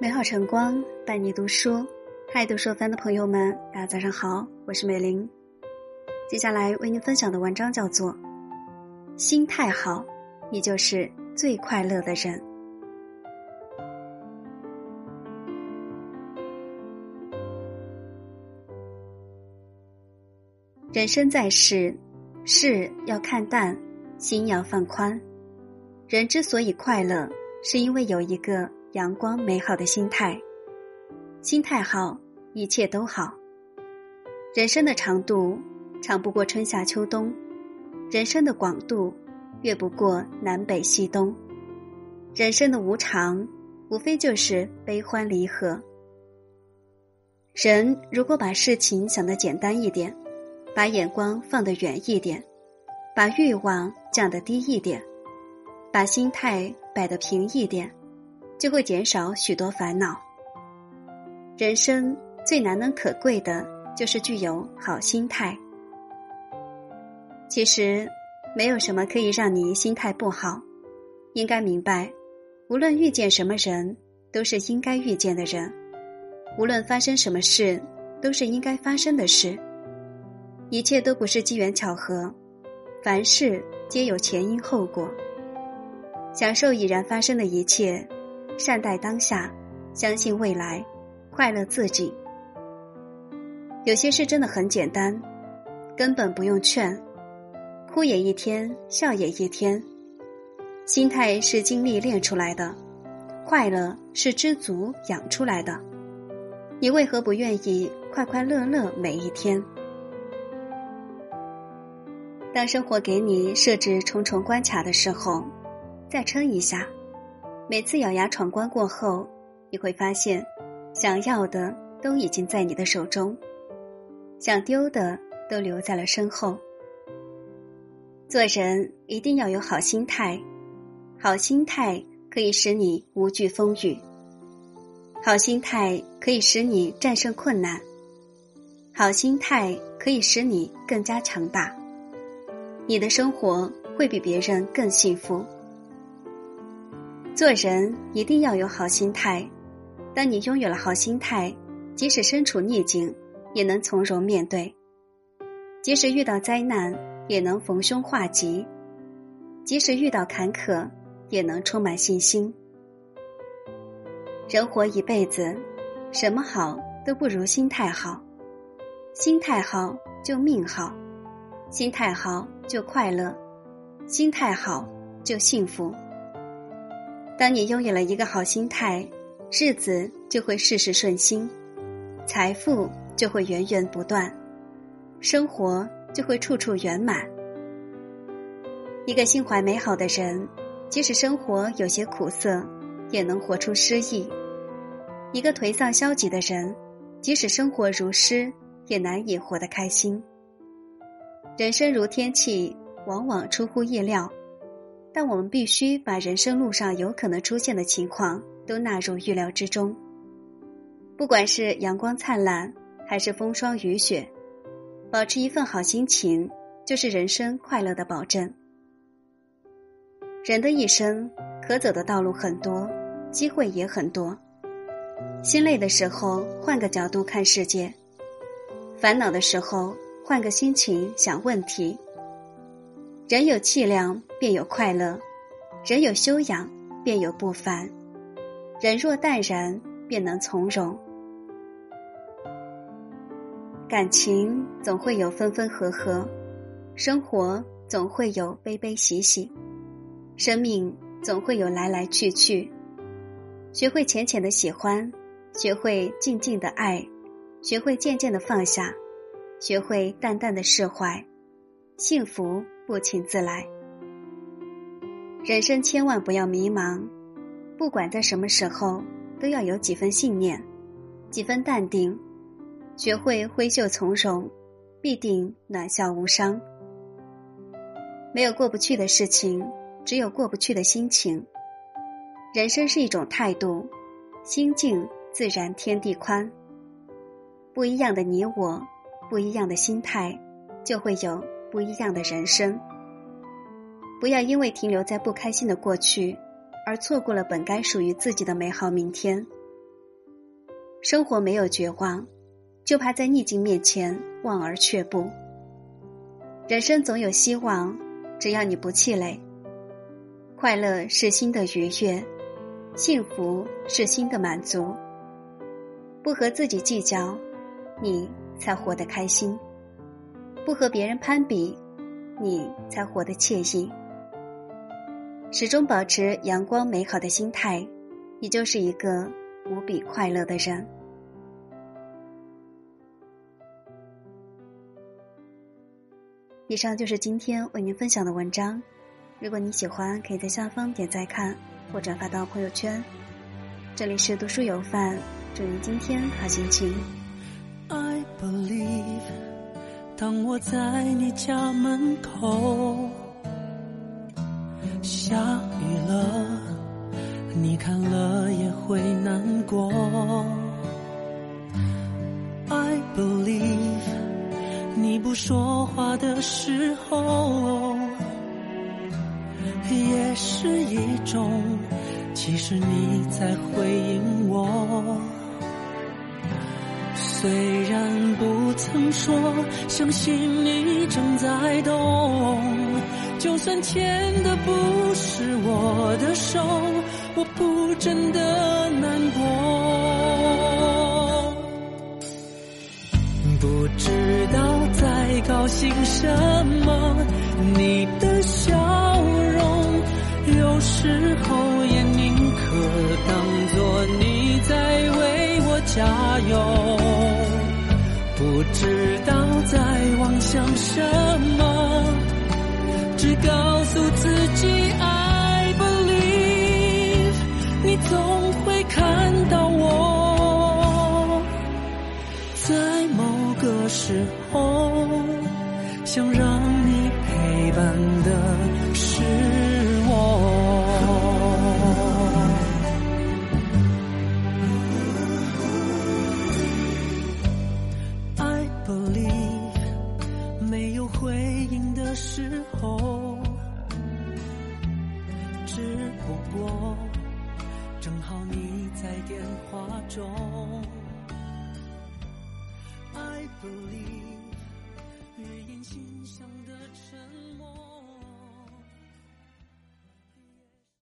美好晨光伴你读书，嗨，读书番的朋友们，大家早上好，我是美玲。接下来为您分享的文章叫做《心态好，你就是最快乐的人》。人生在世，事要看淡，心要放宽。人之所以快乐，是因为有一个。阳光美好的心态，心态好，一切都好。人生的长度长不过春夏秋冬，人生的广度越不过南北西东。人生的无常，无非就是悲欢离合。人如果把事情想得简单一点，把眼光放得远一点，把欲望降得低一点，把心态摆得平一点。就会减少许多烦恼。人生最难能可贵的就是具有好心态。其实，没有什么可以让你心态不好。应该明白，无论遇见什么人，都是应该遇见的人；无论发生什么事，都是应该发生的事。一切都不是机缘巧合，凡事皆有前因后果。享受已然发生的一切。善待当下，相信未来，快乐自己。有些事真的很简单，根本不用劝。哭也一天，笑也一天。心态是经历练出来的，快乐是知足养出来的。你为何不愿意快快乐乐每一天？当生活给你设置重重关卡的时候，再撑一下。每次咬牙闯关过后，你会发现，想要的都已经在你的手中，想丢的都留在了身后。做人一定要有好心态，好心态可以使你无惧风雨，好心态可以使你战胜困难，好心态可以使你更加强大，你的生活会比别人更幸福。做人一定要有好心态，当你拥有了好心态，即使身处逆境，也能从容面对；即使遇到灾难，也能逢凶化吉；即使遇到坎坷，也能充满信心。人活一辈子，什么好都不如心态好，心态好就命好，心态好就快乐，心态好就幸福。当你拥有了一个好心态，日子就会事事顺心，财富就会源源不断，生活就会处处圆满。一个心怀美好的人，即使生活有些苦涩，也能活出诗意；一个颓丧消极的人，即使生活如诗，也难以活得开心。人生如天气，往往出乎意料。但我们必须把人生路上有可能出现的情况都纳入预料之中。不管是阳光灿烂，还是风霜雨雪，保持一份好心情，就是人生快乐的保证。人的一生，可走的道路很多，机会也很多。心累的时候，换个角度看世界；烦恼的时候，换个心情想问题。人有气量，便有快乐；人有修养，便有不凡；人若淡然，便能从容。感情总会有分分合合，生活总会有悲悲喜喜，生命总会有来来去去。学会浅浅的喜欢，学会静静的爱，学会渐渐的放下，学会淡淡的释怀，幸福。不请自来。人生千万不要迷茫，不管在什么时候，都要有几分信念，几分淡定，学会挥袖从容，必定暖笑无伤。没有过不去的事情，只有过不去的心情。人生是一种态度，心静自然天地宽。不一样的你我，不一样的心态，就会有。不一样的人生，不要因为停留在不开心的过去，而错过了本该属于自己的美好明天。生活没有绝望，就怕在逆境面前望而却步。人生总有希望，只要你不气馁。快乐是心的愉悦，幸福是心的满足。不和自己计较，你才活得开心；不和别人攀比，你才活得惬意。始终保持阳光美好的心态，你就是一个无比快乐的人。以上就是今天为您分享的文章。如果你喜欢，可以在下方点赞看或转发到朋友圈。这里是读书有范，祝您今天好心情。I believe，当我在你家门口。下雨了，你看了也会难过。I believe，你不说话的时候，也是一种，其实你在回应我。虽然不曾说，相信你正在懂。就算牵的不是我的手，我不真的难过。不知道在高兴什么，你的笑容，有时候也宁可当作你在为我加油。不知道在妄想什么。只告诉自己，I believe，你总会看到我，在某个时候，想让你陪伴的是我。电话中。I believe。